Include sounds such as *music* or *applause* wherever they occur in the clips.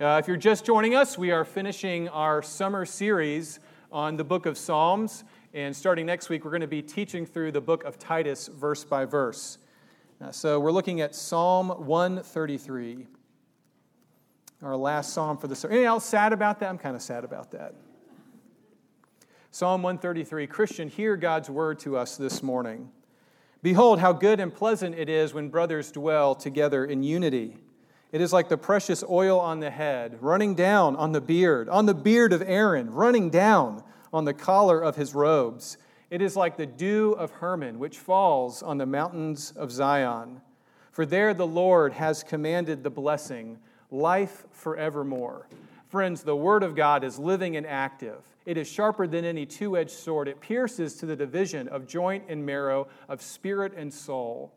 Uh, if you're just joining us, we are finishing our summer series on the book of Psalms. And starting next week, we're going to be teaching through the book of Titus verse by verse. Uh, so we're looking at Psalm 133, our last psalm for the summer. Anything else sad about that? I'm kind of sad about that. Psalm 133 Christian, hear God's word to us this morning. Behold, how good and pleasant it is when brothers dwell together in unity. It is like the precious oil on the head, running down on the beard, on the beard of Aaron, running down on the collar of his robes. It is like the dew of Hermon, which falls on the mountains of Zion. For there the Lord has commanded the blessing, life forevermore. Friends, the Word of God is living and active. It is sharper than any two edged sword. It pierces to the division of joint and marrow, of spirit and soul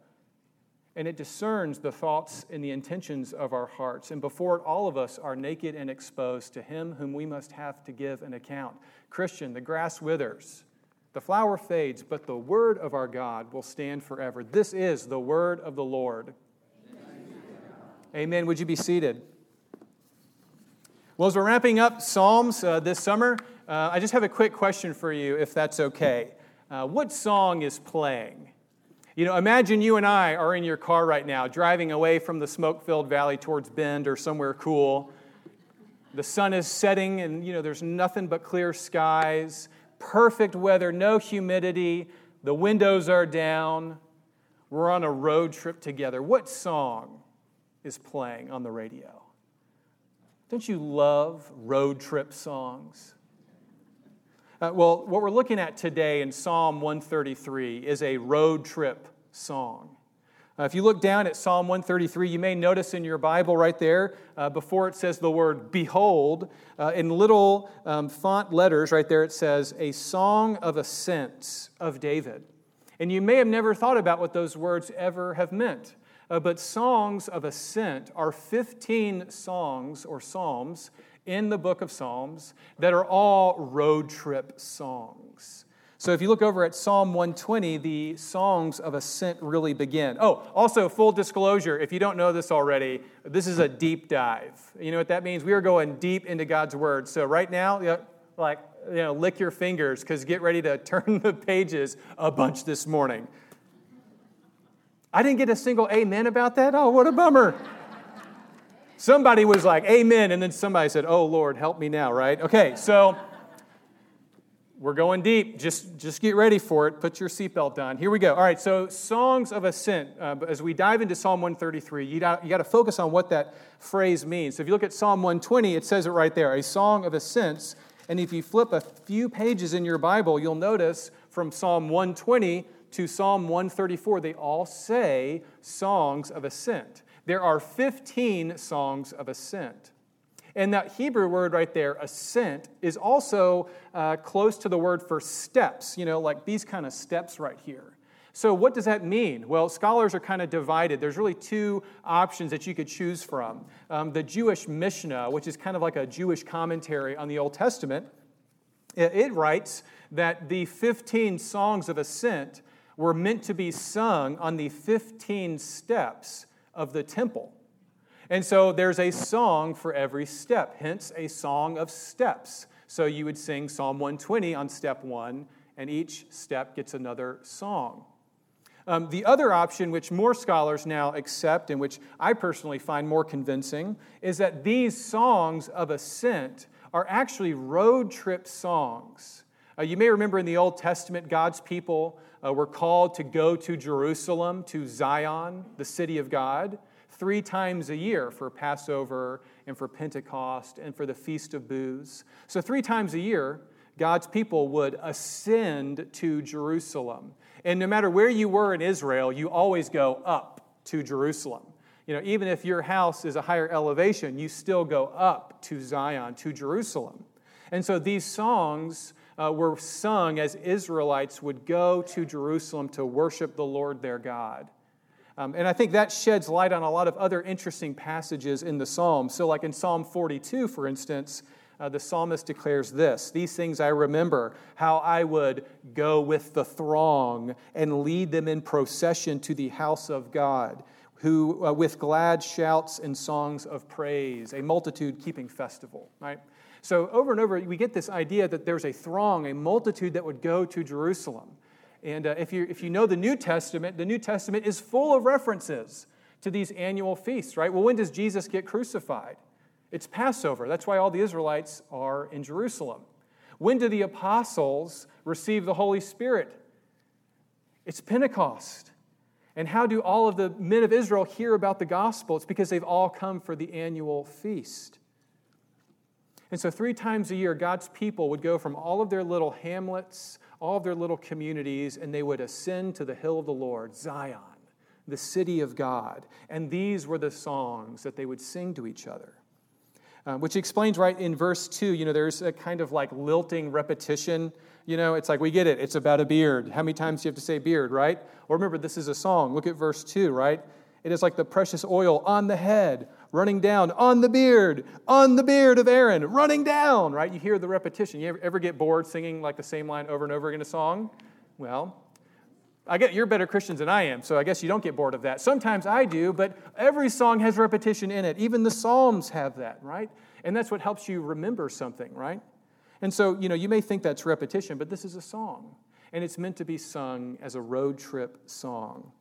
and it discerns the thoughts and the intentions of our hearts. And before it, all of us are naked and exposed to Him whom we must have to give an account. Christian, the grass withers, the flower fades, but the word of our God will stand forever. This is the word of the Lord. Amen. Amen. Would you be seated? Well, as we're wrapping up Psalms uh, this summer, uh, I just have a quick question for you, if that's okay. Uh, what song is playing? You know, imagine you and I are in your car right now, driving away from the smoke filled valley towards Bend or somewhere cool. The sun is setting, and, you know, there's nothing but clear skies, perfect weather, no humidity, the windows are down. We're on a road trip together. What song is playing on the radio? Don't you love road trip songs? Uh, well, what we're looking at today in Psalm 133 is a road trip song. Uh, if you look down at Psalm 133, you may notice in your Bible right there, uh, before it says the word behold, uh, in little um, font letters right there, it says, A Song of Ascents of David. And you may have never thought about what those words ever have meant. Uh, but songs of ascent are 15 songs or psalms in the book of Psalms that are all road trip songs. So if you look over at Psalm 120, the songs of ascent really begin. Oh, also, full disclosure if you don't know this already, this is a deep dive. You know what that means? We are going deep into God's word. So right now, you know, like, you know, lick your fingers because get ready to *laughs* turn the pages a bunch this morning. I didn't get a single amen about that. Oh, what a bummer. Somebody was like, Amen. And then somebody said, Oh, Lord, help me now, right? Okay, so we're going deep. Just, just get ready for it. Put your seatbelt on. Here we go. All right, so songs of ascent. Uh, as we dive into Psalm 133, you got, you got to focus on what that phrase means. So if you look at Psalm 120, it says it right there a song of ascents. And if you flip a few pages in your Bible, you'll notice from Psalm 120 to Psalm 134, they all say songs of ascent. There are 15 songs of ascent. And that Hebrew word right there, ascent, is also uh, close to the word for steps, you know, like these kind of steps right here. So, what does that mean? Well, scholars are kind of divided. There's really two options that you could choose from. Um, the Jewish Mishnah, which is kind of like a Jewish commentary on the Old Testament, it, it writes that the 15 songs of ascent were meant to be sung on the 15 steps of the temple. And so there's a song for every step, hence a song of steps. So you would sing Psalm 120 on step one, and each step gets another song. Um, the other option, which more scholars now accept and which I personally find more convincing, is that these songs of ascent are actually road trip songs. Uh, you may remember in the Old Testament, God's people uh, were called to go to Jerusalem, to Zion, the city of God, three times a year for Passover and for Pentecost and for the Feast of Booths. So, three times a year, God's people would ascend to Jerusalem. And no matter where you were in Israel, you always go up to Jerusalem. You know, even if your house is a higher elevation, you still go up to Zion, to Jerusalem. And so these songs uh, were sung as Israelites would go to Jerusalem to worship the Lord their God. Um, and I think that sheds light on a lot of other interesting passages in the Psalms. So, like in Psalm 42, for instance, uh, the psalmist declares this These things I remember, how I would go with the throng and lead them in procession to the house of God who, uh, with glad shouts and songs of praise, a multitude keeping festival, right? So, over and over, we get this idea that there's a throng, a multitude that would go to Jerusalem. And uh, if, you, if you know the New Testament, the New Testament is full of references to these annual feasts, right? Well, when does Jesus get crucified? It's Passover. That's why all the Israelites are in Jerusalem. When do the apostles receive the Holy Spirit? It's Pentecost. And how do all of the men of Israel hear about the gospel? It's because they've all come for the annual feast. And so, three times a year, God's people would go from all of their little hamlets, all of their little communities, and they would ascend to the hill of the Lord, Zion, the city of God. And these were the songs that they would sing to each other. Uh, which explains right in verse 2, you know, there's a kind of like lilting repetition. You know, it's like, we get it, it's about a beard. How many times do you have to say beard, right? Or remember, this is a song. Look at verse 2, right? It is like the precious oil on the head, running down, on the beard, on the beard of Aaron, running down, right? You hear the repetition. You ever, ever get bored singing like the same line over and over in a song? Well, I get you're better Christians than I am, so I guess you don't get bored of that. Sometimes I do, but every song has repetition in it. Even the Psalms have that, right? And that's what helps you remember something, right? And so, you know, you may think that's repetition, but this is a song, and it's meant to be sung as a road trip song.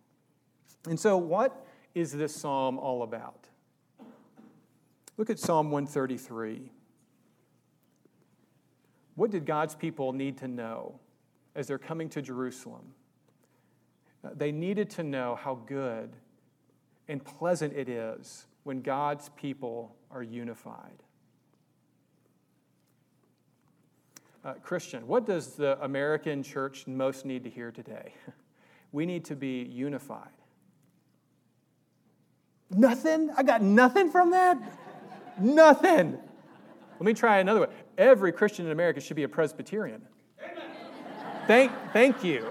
And so, what is this psalm all about? Look at Psalm 133. What did God's people need to know as they're coming to Jerusalem? They needed to know how good and pleasant it is when God's people are unified. Uh, Christian, what does the American church most need to hear today? *laughs* We need to be unified. Nothing? I got nothing from that? Nothing. Let me try another way. Every Christian in America should be a Presbyterian. Thank, thank you.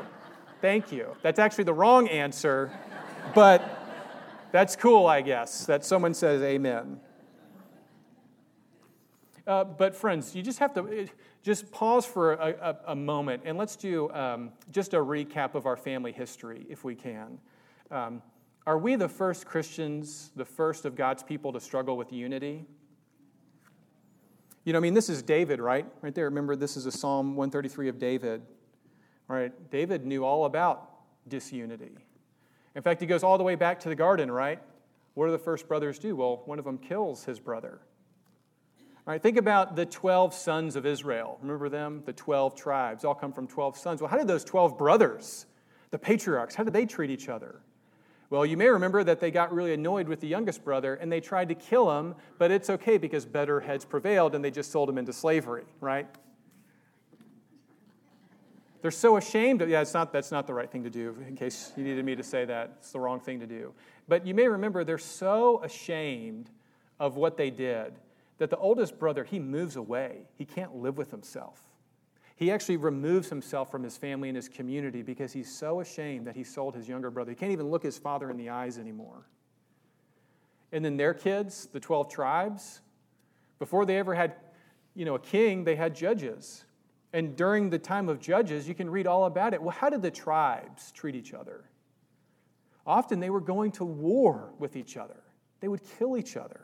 Thank you. That's actually the wrong answer, but that's cool, I guess, that someone says amen. Uh, but, friends, you just have to just pause for a, a, a moment and let's do um, just a recap of our family history, if we can. Um, are we the first Christians, the first of God's people to struggle with unity? You know, I mean, this is David, right? Right there. Remember, this is a Psalm 133 of David. Right? David knew all about disunity. In fact, he goes all the way back to the garden, right? What do the first brothers do? Well, one of them kills his brother. All right, think about the 12 sons of Israel. Remember them? The 12 tribes all come from 12 sons. Well, how did those 12 brothers, the patriarchs, how did they treat each other? Well, you may remember that they got really annoyed with the youngest brother and they tried to kill him, but it's okay because better heads prevailed and they just sold him into slavery, right? They're so ashamed yeah, it's not, that's not the right thing to do, in case you needed me to say that. It's the wrong thing to do. But you may remember they're so ashamed of what they did that the oldest brother, he moves away. He can't live with himself. He actually removes himself from his family and his community because he's so ashamed that he sold his younger brother. He can't even look his father in the eyes anymore. And then their kids, the 12 tribes, before they ever had you know, a king, they had judges. And during the time of Judges, you can read all about it. Well, how did the tribes treat each other? Often they were going to war with each other, they would kill each other.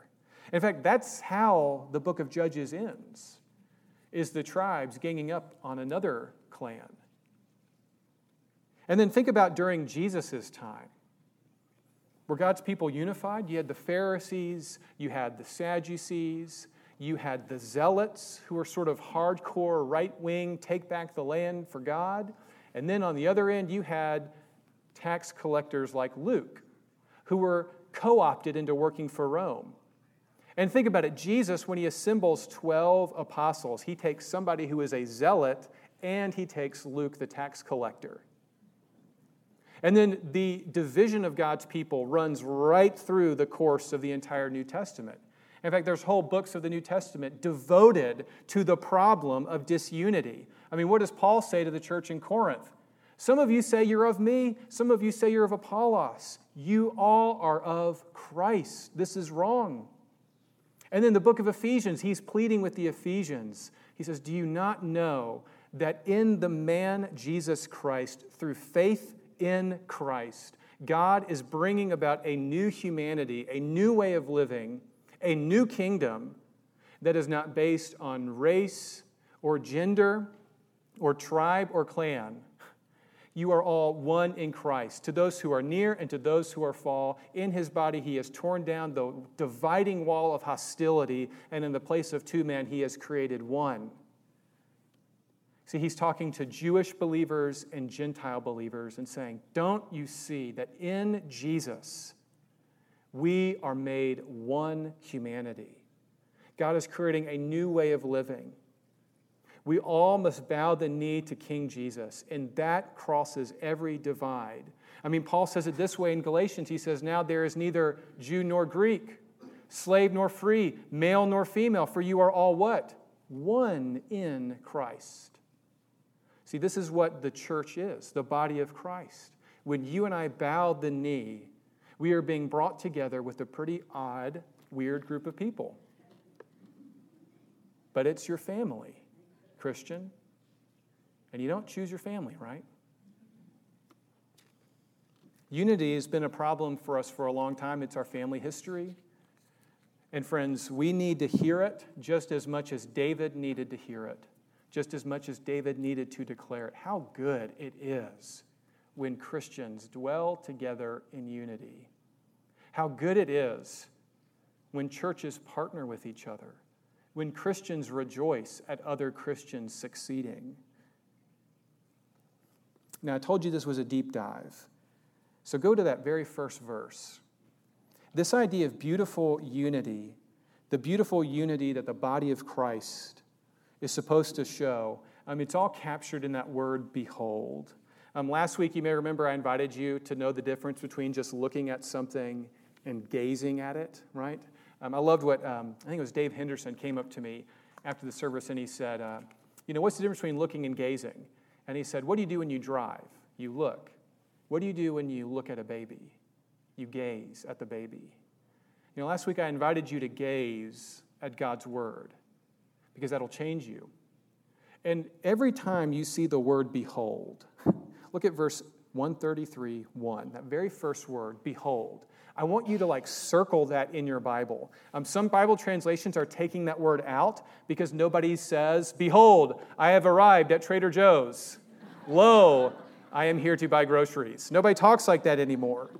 In fact, that's how the book of Judges ends. Is the tribes ganging up on another clan. And then think about during Jesus' time. Were God's people unified? You had the Pharisees, you had the Sadducees, you had the zealots, who were sort of hardcore right wing, take back the land for God. And then on the other end, you had tax collectors like Luke, who were co opted into working for Rome. And think about it Jesus, when he assembles 12 apostles, he takes somebody who is a zealot and he takes Luke, the tax collector. And then the division of God's people runs right through the course of the entire New Testament. In fact, there's whole books of the New Testament devoted to the problem of disunity. I mean, what does Paul say to the church in Corinth? Some of you say you're of me, some of you say you're of Apollos. You all are of Christ. This is wrong. And then the book of Ephesians, he's pleading with the Ephesians. He says, Do you not know that in the man Jesus Christ, through faith in Christ, God is bringing about a new humanity, a new way of living, a new kingdom that is not based on race or gender or tribe or clan. You are all one in Christ. To those who are near and to those who are far, in his body he has torn down the dividing wall of hostility, and in the place of two men he has created one. See, he's talking to Jewish believers and Gentile believers and saying, Don't you see that in Jesus we are made one humanity? God is creating a new way of living. We all must bow the knee to King Jesus, and that crosses every divide. I mean, Paul says it this way in Galatians. He says, Now there is neither Jew nor Greek, slave nor free, male nor female, for you are all what? One in Christ. See, this is what the church is the body of Christ. When you and I bow the knee, we are being brought together with a pretty odd, weird group of people. But it's your family, Christian. And you don't choose your family, right? Unity has been a problem for us for a long time. It's our family history. And friends, we need to hear it just as much as David needed to hear it just as much as David needed to declare it. How good it is when Christians dwell together in unity. How good it is when churches partner with each other, when Christians rejoice at other Christians succeeding. Now, I told you this was a deep dive. So go to that very first verse. This idea of beautiful unity, the beautiful unity that the body of Christ is supposed to show. Um, it's all captured in that word, behold. Um, last week, you may remember I invited you to know the difference between just looking at something and gazing at it, right? Um, I loved what, um, I think it was Dave Henderson came up to me after the service and he said, uh, You know, what's the difference between looking and gazing? And he said, What do you do when you drive? You look. What do you do when you look at a baby? You gaze at the baby. You know, last week I invited you to gaze at God's word because that'll change you. And every time you see the word behold, *laughs* look at verse 133 1, that very first word, behold. I want you to like circle that in your Bible. Um, some Bible translations are taking that word out because nobody says, Behold, I have arrived at Trader Joe's. Lo, I am here to buy groceries. Nobody talks like that anymore.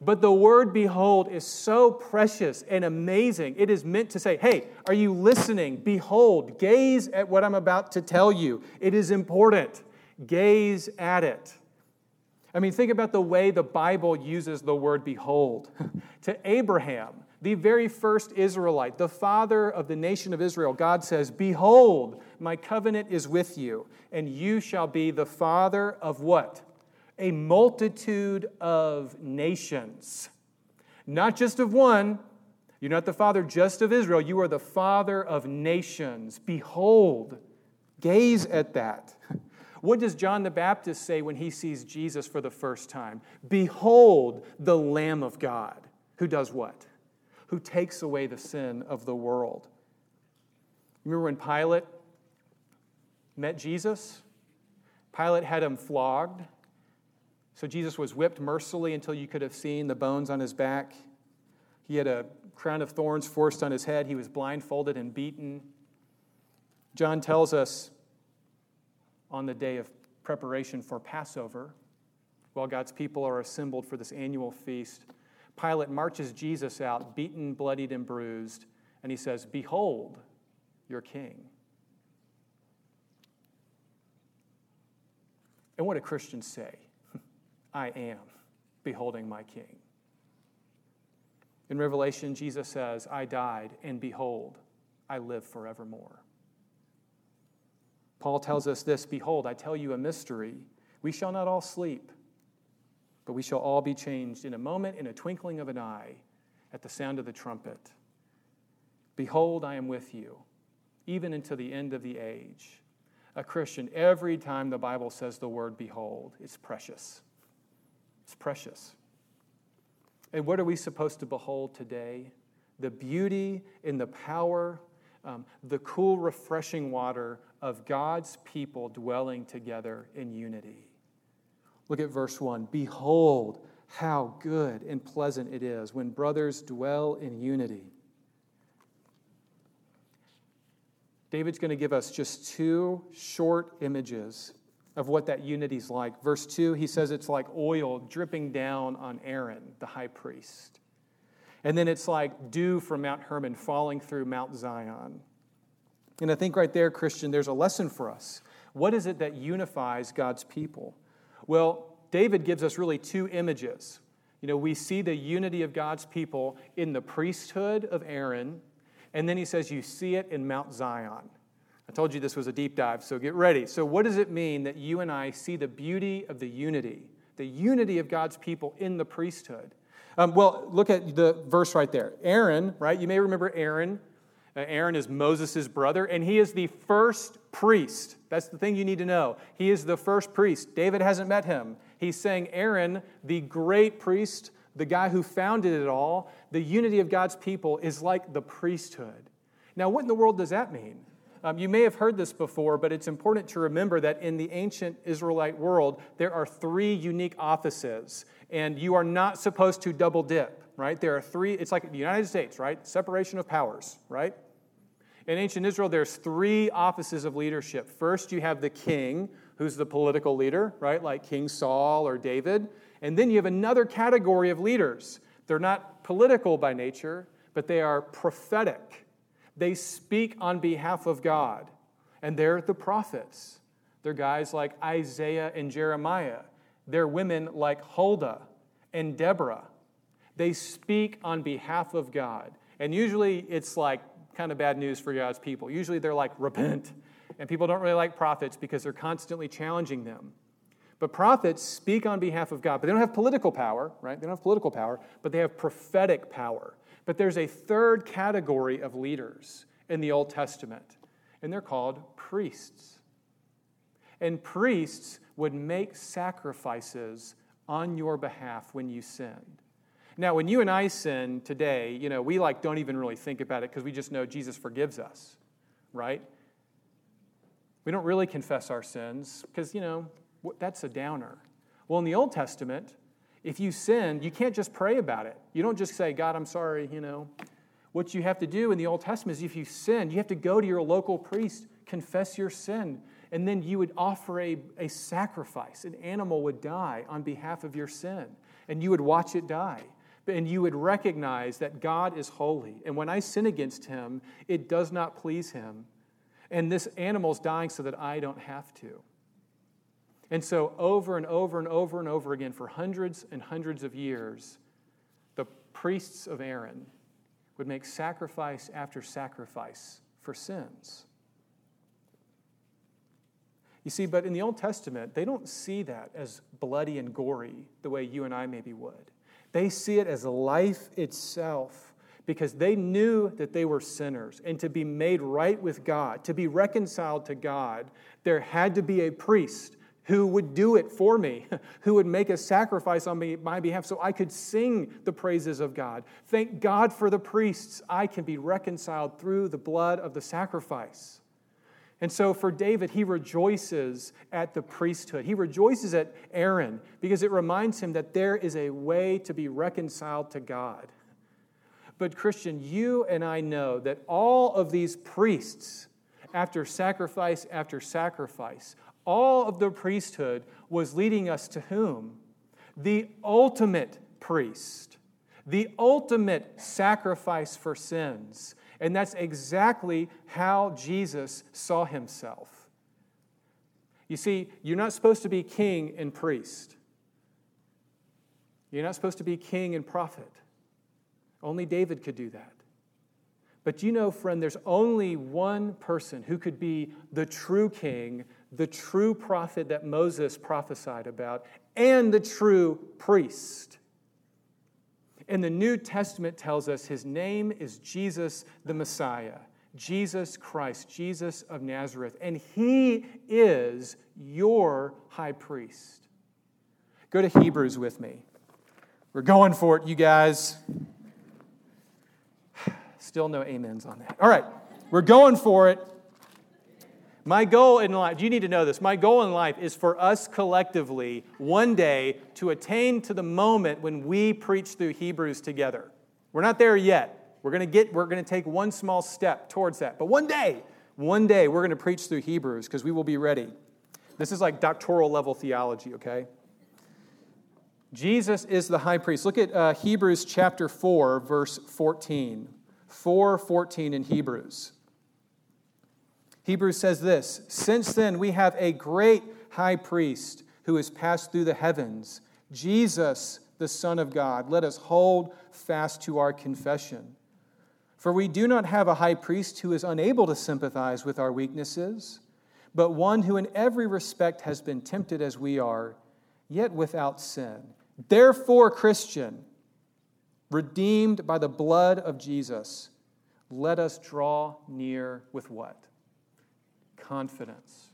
But the word behold is so precious and amazing. It is meant to say, hey, are you listening? Behold, gaze at what I'm about to tell you. It is important. Gaze at it. I mean, think about the way the Bible uses the word behold. *laughs* to Abraham, the very first Israelite, the father of the nation of Israel, God says, Behold, my covenant is with you, and you shall be the father of what? a multitude of nations. Not just of one. You're not the father just of Israel. You are the father of nations. Behold, gaze at that. *laughs* What does John the Baptist say when he sees Jesus for the first time? Behold, the Lamb of God, who does what? Who takes away the sin of the world. Remember when Pilate met Jesus? Pilate had him flogged so Jesus was whipped mercilessly until you could have seen the bones on his back. He had a crown of thorns forced on his head. He was blindfolded and beaten. John tells us on the day of preparation for Passover, while God's people are assembled for this annual feast, Pilate marches Jesus out, beaten, bloodied, and bruised, and he says, Behold your king. And what do Christians say? *laughs* I am beholding my King. In Revelation, Jesus says, I died, and behold, I live forevermore. Paul tells us this Behold, I tell you a mystery. We shall not all sleep, but we shall all be changed in a moment, in a twinkling of an eye, at the sound of the trumpet. Behold, I am with you, even until the end of the age. A Christian, every time the Bible says the word behold, it's precious. It's precious. And what are we supposed to behold today? The beauty and the power, um, the cool, refreshing water of God's people dwelling together in unity. Look at verse 1. Behold, how good and pleasant it is when brothers dwell in unity. David's going to give us just two short images of what that unity is like. Verse 2, he says it's like oil dripping down on Aaron, the high priest. And then it's like dew from Mount Hermon falling through Mount Zion. And I think right there, Christian, there's a lesson for us. What is it that unifies God's people? Well, David gives us really two images. You know, we see the unity of God's people in the priesthood of Aaron, and then he says you see it in Mount Zion. I told you this was a deep dive, so get ready. So, what does it mean that you and I see the beauty of the unity, the unity of God's people in the priesthood? Um, well, look at the verse right there. Aaron, right? You may remember Aaron. Uh, Aaron is Moses' brother, and he is the first priest. That's the thing you need to know. He is the first priest. David hasn't met him. He's saying, Aaron, the great priest, the guy who founded it all, the unity of God's people is like the priesthood. Now, what in the world does that mean? Um, you may have heard this before, but it's important to remember that in the ancient Israelite world, there are three unique offices, and you are not supposed to double dip, right? There are three, it's like the United States, right? Separation of powers, right? In ancient Israel, there's three offices of leadership. First, you have the king, who's the political leader, right? Like King Saul or David. And then you have another category of leaders. They're not political by nature, but they are prophetic. They speak on behalf of God, and they're the prophets. They're guys like Isaiah and Jeremiah. They're women like Huldah and Deborah. They speak on behalf of God. And usually it's like kind of bad news for God's people. Usually they're like, repent. And people don't really like prophets because they're constantly challenging them. But prophets speak on behalf of God, but they don't have political power, right? They don't have political power, but they have prophetic power. But there's a third category of leaders in the Old Testament, and they're called priests. And priests would make sacrifices on your behalf when you sinned. Now, when you and I sin today, you know, we like don't even really think about it because we just know Jesus forgives us, right? We don't really confess our sins because, you know, that's a downer. Well, in the Old Testament, if you sin, you can't just pray about it. You don't just say, God, I'm sorry, you know. What you have to do in the Old Testament is if you sin, you have to go to your local priest, confess your sin, and then you would offer a, a sacrifice. An animal would die on behalf of your sin, and you would watch it die. And you would recognize that God is holy. And when I sin against him, it does not please him. And this animal's dying so that I don't have to. And so, over and over and over and over again, for hundreds and hundreds of years, the priests of Aaron would make sacrifice after sacrifice for sins. You see, but in the Old Testament, they don't see that as bloody and gory the way you and I maybe would. They see it as life itself because they knew that they were sinners. And to be made right with God, to be reconciled to God, there had to be a priest who would do it for me, *laughs* who would make a sacrifice on me, my behalf so I could sing the praises of God. Thank God for the priests. I can be reconciled through the blood of the sacrifice. And so for David, he rejoices at the priesthood. He rejoices at Aaron because it reminds him that there is a way to be reconciled to God. But, Christian, you and I know that all of these priests, after sacrifice after sacrifice, all of the priesthood was leading us to whom? The ultimate priest, the ultimate sacrifice for sins. And that's exactly how Jesus saw himself. You see, you're not supposed to be king and priest. You're not supposed to be king and prophet. Only David could do that. But you know, friend, there's only one person who could be the true king the true prophet that Moses prophesied about, and the true priest. And the New Testament tells us his name is Jesus the Messiah, Jesus Christ, Jesus of Nazareth, and he is your high priest. Go to Hebrews with me. We're going for it, you guys. *sighs* Still no amens on that. All right, we're going for it. My goal in life, you need to know this. My goal in life is for us collectively one day to attain to the moment when we preach through Hebrews together. We're not there yet. We're going to get we're going to take one small step towards that. But one day, one day we're going to preach through Hebrews because we will be ready. This is like doctoral level theology, okay? Jesus is the high priest. Look at uh, Hebrews chapter 4, verse 14. 4 14 in Hebrews. Hebrews says this Since then we have a great high priest who has passed through the heavens, Jesus, the Son of God. Let us hold fast to our confession. For we do not have a high priest who is unable to sympathize with our weaknesses, but one who in every respect has been tempted as we are, yet without sin. Therefore, Christian, redeemed by the blood of Jesus, let us draw near with what? Confidence.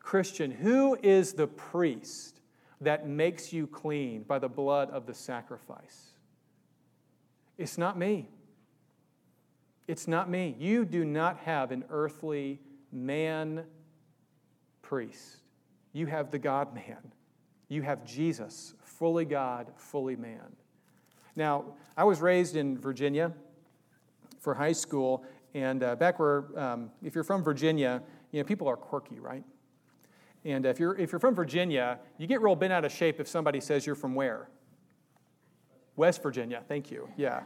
Christian, who is the priest that makes you clean by the blood of the sacrifice? It's not me. It's not me. You do not have an earthly man priest. You have the God man. You have Jesus, fully God, fully man. Now, I was raised in Virginia for high school, and uh, back where, um, if you're from Virginia, you know, people are quirky, right? And if you're, if you're from Virginia, you get real bent out of shape if somebody says you're from where? West Virginia, thank you, yeah.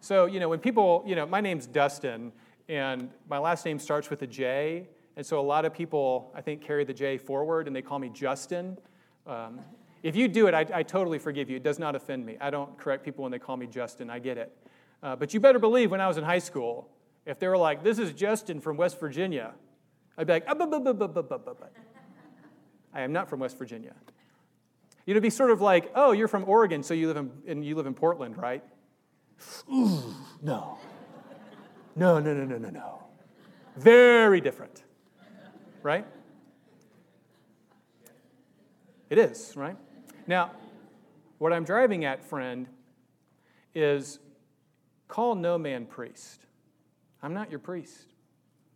So, you know, when people, you know, my name's Dustin, and my last name starts with a J, and so a lot of people, I think, carry the J forward, and they call me Justin. Um, if you do it, I, I, totally forgive you. It does not offend me. I don't correct people when they call me Justin. I get it. Uh, but you better believe when I was in high school, if they were like, this is Justin from West Virginia, I'd be like, ah, I am not from West Virginia. You know, it'd be sort of like, oh, you're from Oregon, so you live in, and you live in Portland, right? Ooh, no. No, no, no, no, no, no. Very different, right? It is, right? Now, what I'm driving at, friend, is call no man priest. I'm not your priest.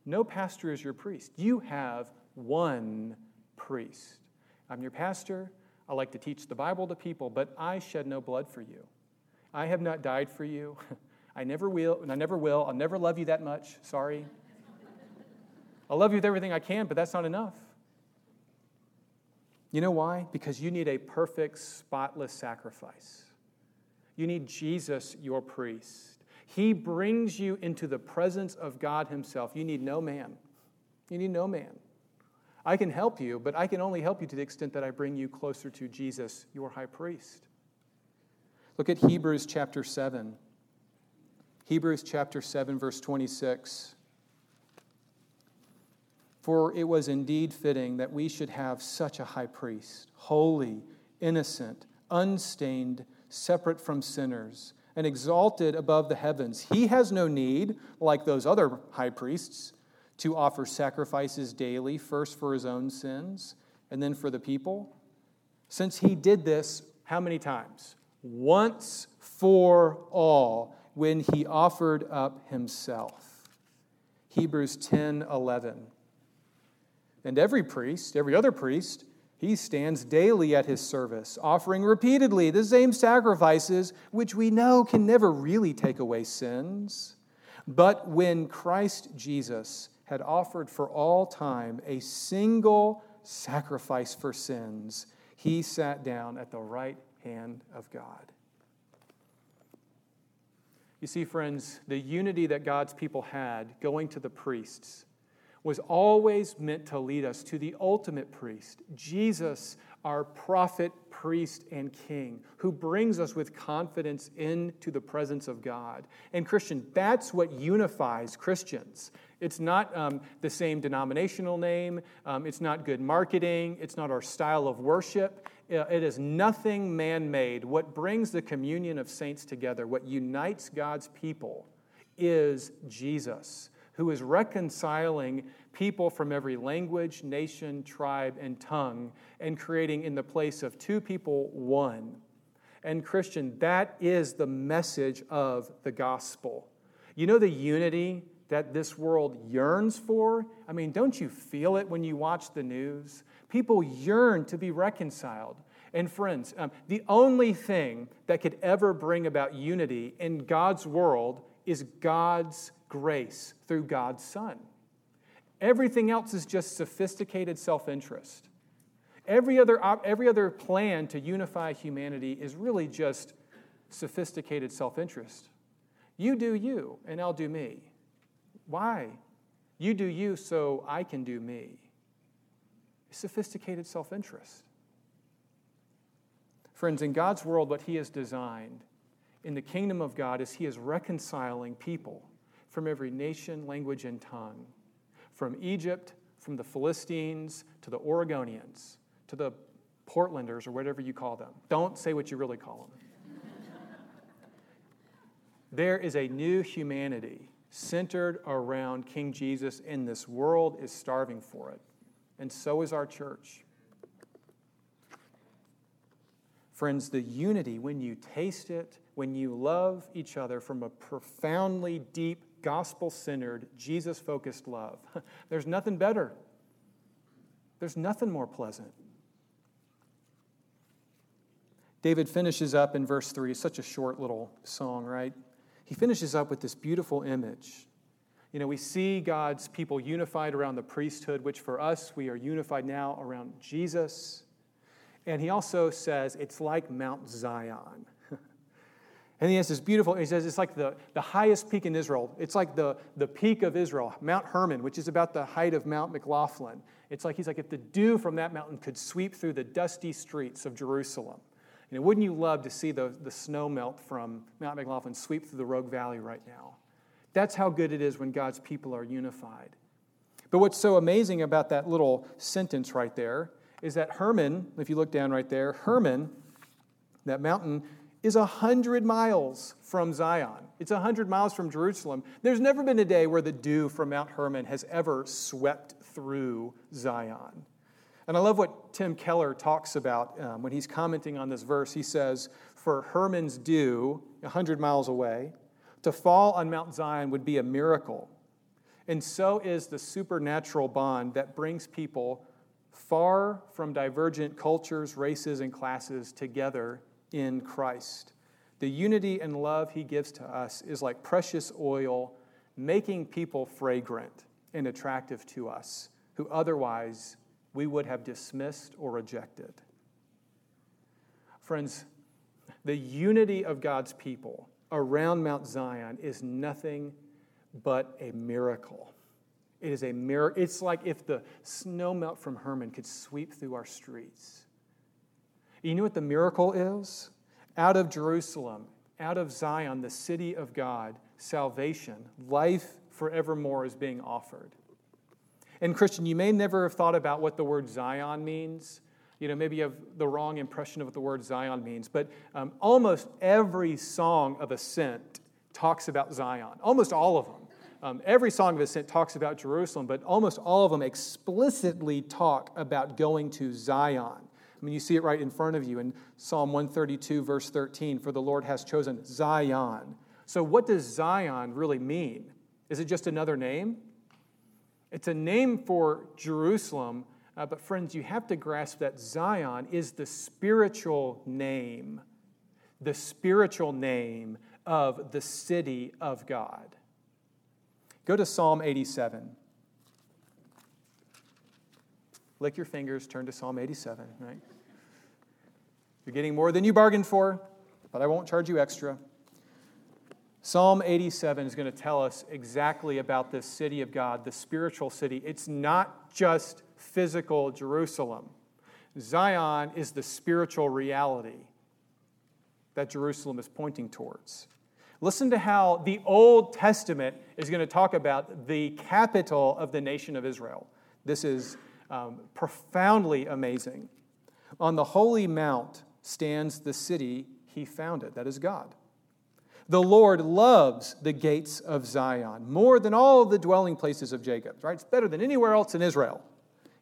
No pastor is your priest. You have one priest. I'm your pastor. I like to teach the Bible to people, but I shed no blood for you. I have not died for you. *laughs* I never will, and I never will. I'll never love you that much. Sorry. I'll love you with everything I can, but that's not enough. You know why? Because you need a perfect, spotless sacrifice. You need Jesus, your priest. He brings you into the presence of God Himself. You need no man. You need no man. I can help you, but I can only help you to the extent that I bring you closer to Jesus, your high priest. Look at Hebrews chapter 7. Hebrews chapter 7, verse 26. For it was indeed fitting that we should have such a high priest, holy, innocent, unstained, separate from sinners, and exalted above the heavens. He has no need, like those other high priests, to offer sacrifices daily, first for his own sins and then for the people. Since he did this, how many times? Once for all, when he offered up himself. Hebrews 10 11. And every priest, every other priest, he stands daily at his service, offering repeatedly the same sacrifices, which we know can never really take away sins. But when Christ Jesus had offered for all time a single sacrifice for sins, he sat down at the right hand of God. You see, friends, the unity that God's people had going to the priests was always meant to lead us to the ultimate priest, Jesus, our prophet, priest, and king, who brings us with confidence into the presence of God. And, Christian, that's what unifies Christians. It's not um, the same denominational name, um, it's not good marketing, it's not our style of worship. Uh, it is nothing man made. What brings the communion of saints together, what unites God's people, is Jesus who is reconciling people from every language, nation, tribe, and tongue, and creating in the place of two people one. And, Christian, that is the message of the gospel. You know the unity that this world yearns for? I mean, don't you feel it when you watch the news? People yearn to be reconciled. And friends, um, the only thing that could ever bring about unity in God's world is God's grace through God's Son. Everything else is just sophisticated self interest. Every other, every other plan to unify humanity is really just sophisticated self interest. You do you, and I'll do me. Why? You do you so I can do me. Sophisticated self interest. Friends, in God's world, what He has designed in the kingdom of God is He is reconciling people from every nation, language, and tongue, from Egypt, from the Philistines to the Oregonians, to the Portlanders, or whatever you call them. Don't say what you really call them. there is a new humanity centered around King Jesus, and this world is starving for it. And so is our church. Friends, the unity, when you taste it, when you love each other from a profoundly deep, gospel centered, Jesus focused love, *laughs* there's nothing better. There's nothing more pleasant. David finishes up in verse 3, such a short little song, right? He finishes up with this beautiful image. You know, we see God's people unified around the priesthood, which for us, we are unified now around Jesus. And he also says it's like Mount Zion. And he has this beautiful, he says it's like the, the highest peak in Israel. It's like the, the peak of Israel, Mount Hermon, which is about the height of Mount McLoughlin. It's like he's like if the dew from that mountain could sweep through the dusty streets of Jerusalem. You know, wouldn't you love to see the, the snow melt from Mount McLoughlin sweep through the Rogue Valley right now? That's how good it is when God's people are unified. But what's so amazing about that little sentence right there is that Hermon, if you look down right there, Hermon, that mountain, is 100 miles from Zion. It's 100 miles from Jerusalem. There's never been a day where the dew from Mount Hermon has ever swept through Zion. And I love what Tim Keller talks about um, when he's commenting on this verse. He says, For Hermon's dew, 100 miles away, to fall on Mount Zion would be a miracle. And so is the supernatural bond that brings people far from divergent cultures, races, and classes together in Christ. The unity and love he gives to us is like precious oil, making people fragrant and attractive to us who otherwise we would have dismissed or rejected. Friends, the unity of God's people around Mount Zion is nothing but a miracle. It is a miracle. It's like if the snow melt from Hermon could sweep through our streets. You know what the miracle is? Out of Jerusalem, out of Zion, the city of God, salvation, life forevermore is being offered. And, Christian, you may never have thought about what the word Zion means. You know, maybe you have the wrong impression of what the word Zion means, but um, almost every song of ascent talks about Zion, almost all of them. Um, every song of ascent talks about Jerusalem, but almost all of them explicitly talk about going to Zion. Mean, you see it right in front of you in Psalm 132, verse 13 For the Lord has chosen Zion. So, what does Zion really mean? Is it just another name? It's a name for Jerusalem, uh, but friends, you have to grasp that Zion is the spiritual name, the spiritual name of the city of God. Go to Psalm 87. Lick your fingers, turn to Psalm 87, right? You're getting more than you bargained for, but I won't charge you extra. Psalm 87 is going to tell us exactly about this city of God, the spiritual city. It's not just physical Jerusalem. Zion is the spiritual reality that Jerusalem is pointing towards. Listen to how the Old Testament is going to talk about the capital of the nation of Israel. This is um, profoundly amazing. On the holy mount stands the city he founded, that is God. The Lord loves the gates of Zion more than all the dwelling places of Jacob, right? It's better than anywhere else in Israel,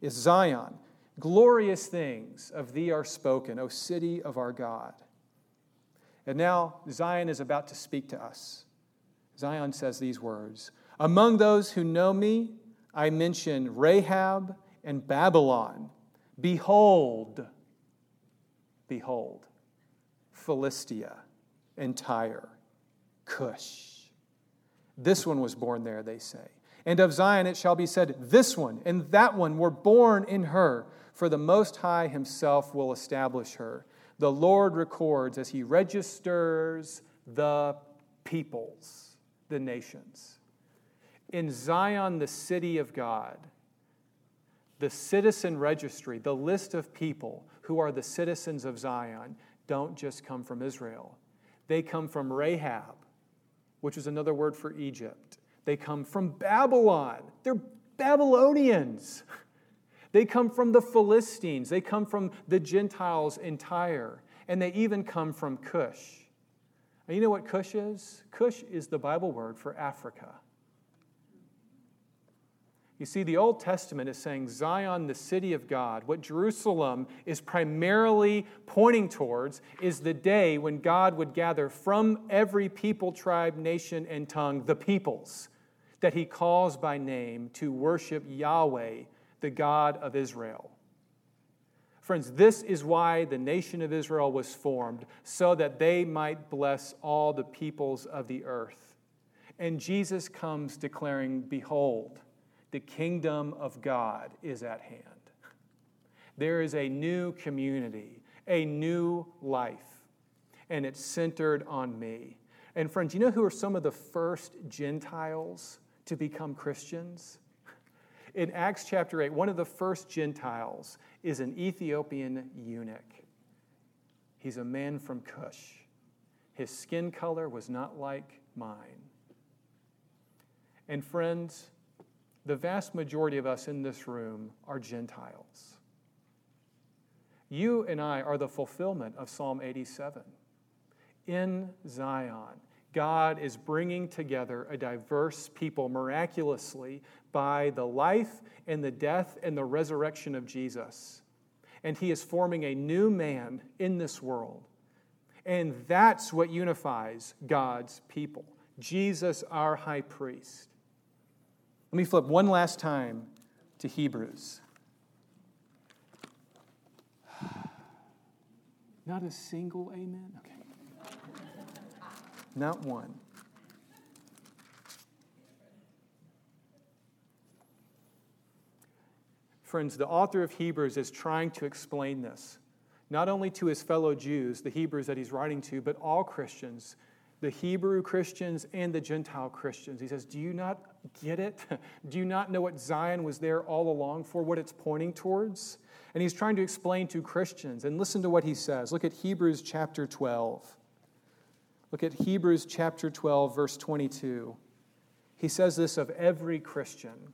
is Zion. Glorious things of thee are spoken, O city of our God. And now Zion is about to speak to us. Zion says these words Among those who know me, I mention Rahab and Babylon. Behold, behold, Philistia and Tyre, Cush. This one was born there, they say. And of Zion it shall be said, This one and that one were born in her, for the Most High himself will establish her. The Lord records as he registers the peoples, the nations. In Zion, the city of God, the citizen registry, the list of people who are the citizens of Zion, don't just come from Israel. They come from Rahab, which is another word for Egypt. They come from Babylon. They're Babylonians. *laughs* They come from the Philistines. They come from the Gentiles entire. And they even come from Cush. And you know what Cush is? Cush is the Bible word for Africa. You see, the Old Testament is saying Zion, the city of God. What Jerusalem is primarily pointing towards is the day when God would gather from every people, tribe, nation, and tongue the peoples that he calls by name to worship Yahweh, the God of Israel. Friends, this is why the nation of Israel was formed, so that they might bless all the peoples of the earth. And Jesus comes declaring, Behold, the kingdom of God is at hand. There is a new community, a new life, and it's centered on me. And friends, you know who are some of the first Gentiles to become Christians? In Acts chapter 8, one of the first Gentiles is an Ethiopian eunuch. He's a man from Cush. His skin color was not like mine. And friends, the vast majority of us in this room are Gentiles. You and I are the fulfillment of Psalm 87. In Zion, God is bringing together a diverse people miraculously by the life and the death and the resurrection of Jesus. And He is forming a new man in this world. And that's what unifies God's people Jesus, our high priest. Let me flip one last time to Hebrews. *sighs* Not a single amen? Okay. Not one. Friends, the author of Hebrews is trying to explain this, not only to his fellow Jews, the Hebrews that he's writing to, but all Christians the Hebrew Christians and the Gentile Christians. He says, Do you not get it? *laughs* Do you not know what Zion was there all along for, what it's pointing towards? And he's trying to explain to Christians. And listen to what he says. Look at Hebrews chapter 12. Look at Hebrews chapter 12, verse 22. He says this of every Christian.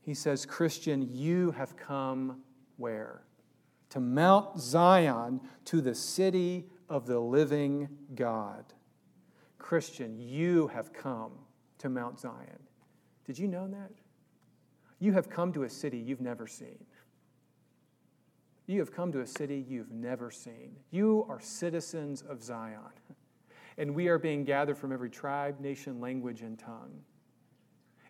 He says, Christian, you have come where? To Mount Zion, to the city of the living God. Christian, you have come to Mount Zion. Did you know that? You have come to a city you've never seen. You have come to a city you've never seen. You are citizens of Zion. And we are being gathered from every tribe, nation, language, and tongue.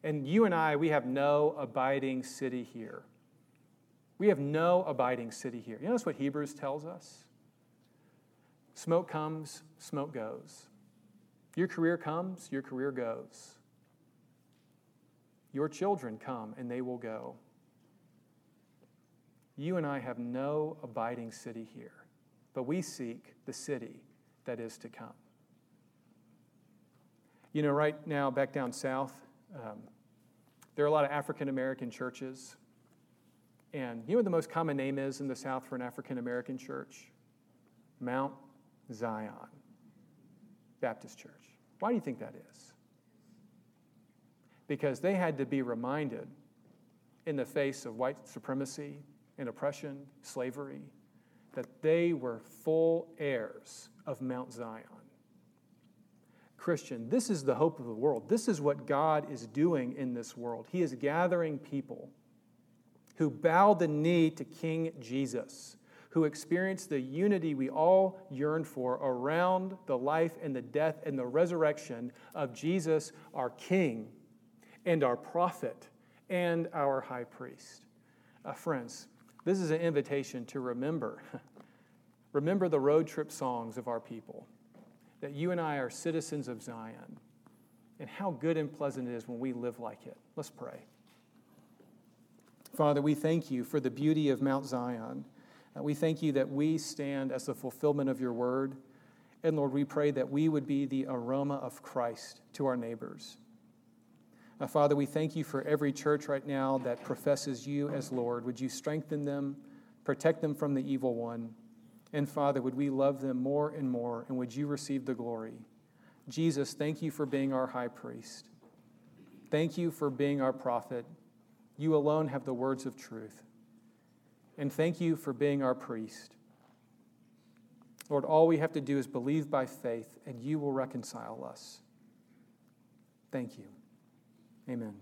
And you and I, we have no abiding city here. We have no abiding city here. You notice what Hebrews tells us? Smoke comes, smoke goes. Your career comes, your career goes. Your children come and they will go. You and I have no abiding city here, but we seek the city that is to come. You know, right now, back down south, um, there are a lot of African American churches. And you know what the most common name is in the South for an African American church? Mount Zion Baptist Church. Why do you think that is? Because they had to be reminded in the face of white supremacy and oppression, slavery, that they were full heirs of Mount Zion. Christian, this is the hope of the world. This is what God is doing in this world. He is gathering people who bow the knee to King Jesus who experienced the unity we all yearn for around the life and the death and the resurrection of Jesus, our King and our prophet and our high priest. Uh, friends, this is an invitation to remember. *laughs* remember the road trip songs of our people, that you and I are citizens of Zion, and how good and pleasant it is when we live like it. Let's pray. Father, we thank you for the beauty of Mount Zion. Uh, we thank you that we stand as the fulfillment of your word. And Lord, we pray that we would be the aroma of Christ to our neighbors. Uh, Father, we thank you for every church right now that professes you as Lord. Would you strengthen them, protect them from the evil one? And Father, would we love them more and more, and would you receive the glory? Jesus, thank you for being our high priest. Thank you for being our prophet. You alone have the words of truth. And thank you for being our priest. Lord, all we have to do is believe by faith, and you will reconcile us. Thank you. Amen.